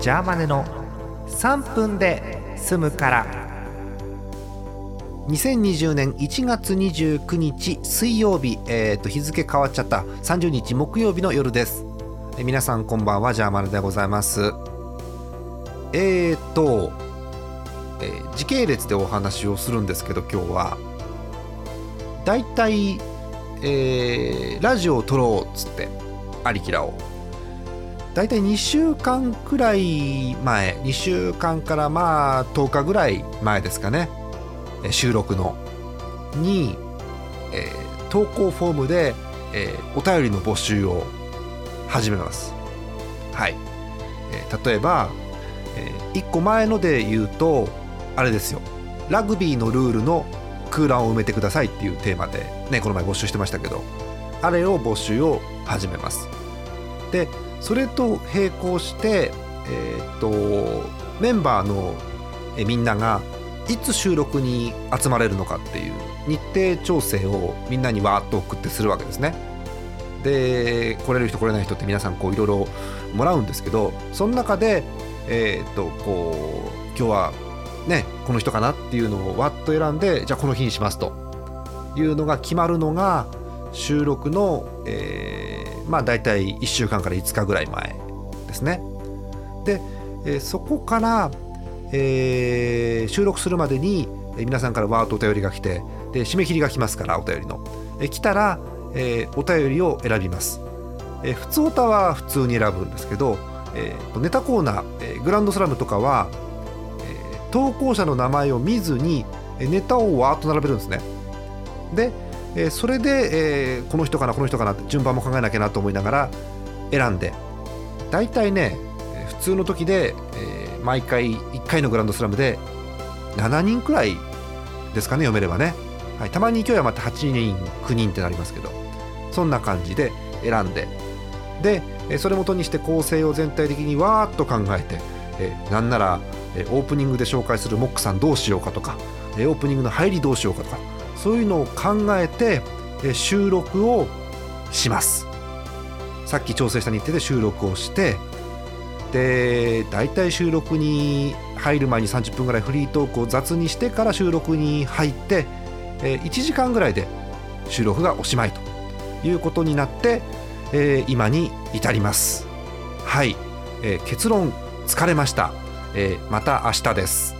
ジャーマネの3分で済むから。2020年1月29日水曜日、えー、と日付変わっちゃった。30日木曜日の夜です。え皆さんこんばんは。ジャーマネでございます。えーと、えー時系列でお話をするんですけど今日は。だいたい、えーラジオを撮ろうっつってありきらを。だいたい2週間くらい前2週間からまあ10日ぐらい前ですかね。収録の。に、えー投稿フォームで、えーお便りの募集を始めます。はい、えー例えば、え1個前ので言うとあれですよ。ラグビーのルールの空欄を埋めてくださいっていうテーマでねこの前募集してましたけどあれを募集を始めます。でそれと並行してえーっとメンバーのみんながいつ収録に集まれるのかっていう日程調整をみんなにわーっと送ってするわけですね。で来れる人来れない人って皆さんこういろいろもらうんですけどその中でえーっとこう今日はねこの人かなっていうのをわっと選んでじゃあこの日にしますというのが決まるのが収録の、えーまあ大体1週間から5日ぐらい前ですね。で、えーそこから、えー収録するまでに、皆さんからわーっとお便りが来てで締め切りが来ますからお便りの、えー来たら、えーお便りを選びます、えー普通歌は普通に選ぶんですけど、えーネタコーナー、えーグランドスラムとかは、えー投稿者の名前を見ずにネタをわーっと並べるんですね。で、えそれで、えーこの人かなこの人かな順番も考えなきゃなと思いながら選んで。大体ねえ普通の時で、え毎回1回のグランドスラムで7人くらいですかね読めればね、はい、たまに勢い余って8人9人ってなりますけど。そんな感じで選んで。でそれ元にして構成を全体的にわーっと考えて、えなんなら、オープニングで紹介するモックさんどうしようかとか、オープニングの入りどうしようかとかそういうのを考えて、え収録をします。さっき調整した日程で収録をしてで大体収録に入る前に30分ぐらいフリートークを雑にしてから収録に入って、え1時間ぐらいで収録がおしまいということになって、えー今に至ります。はい、えー結論疲れました、えーまた明日です。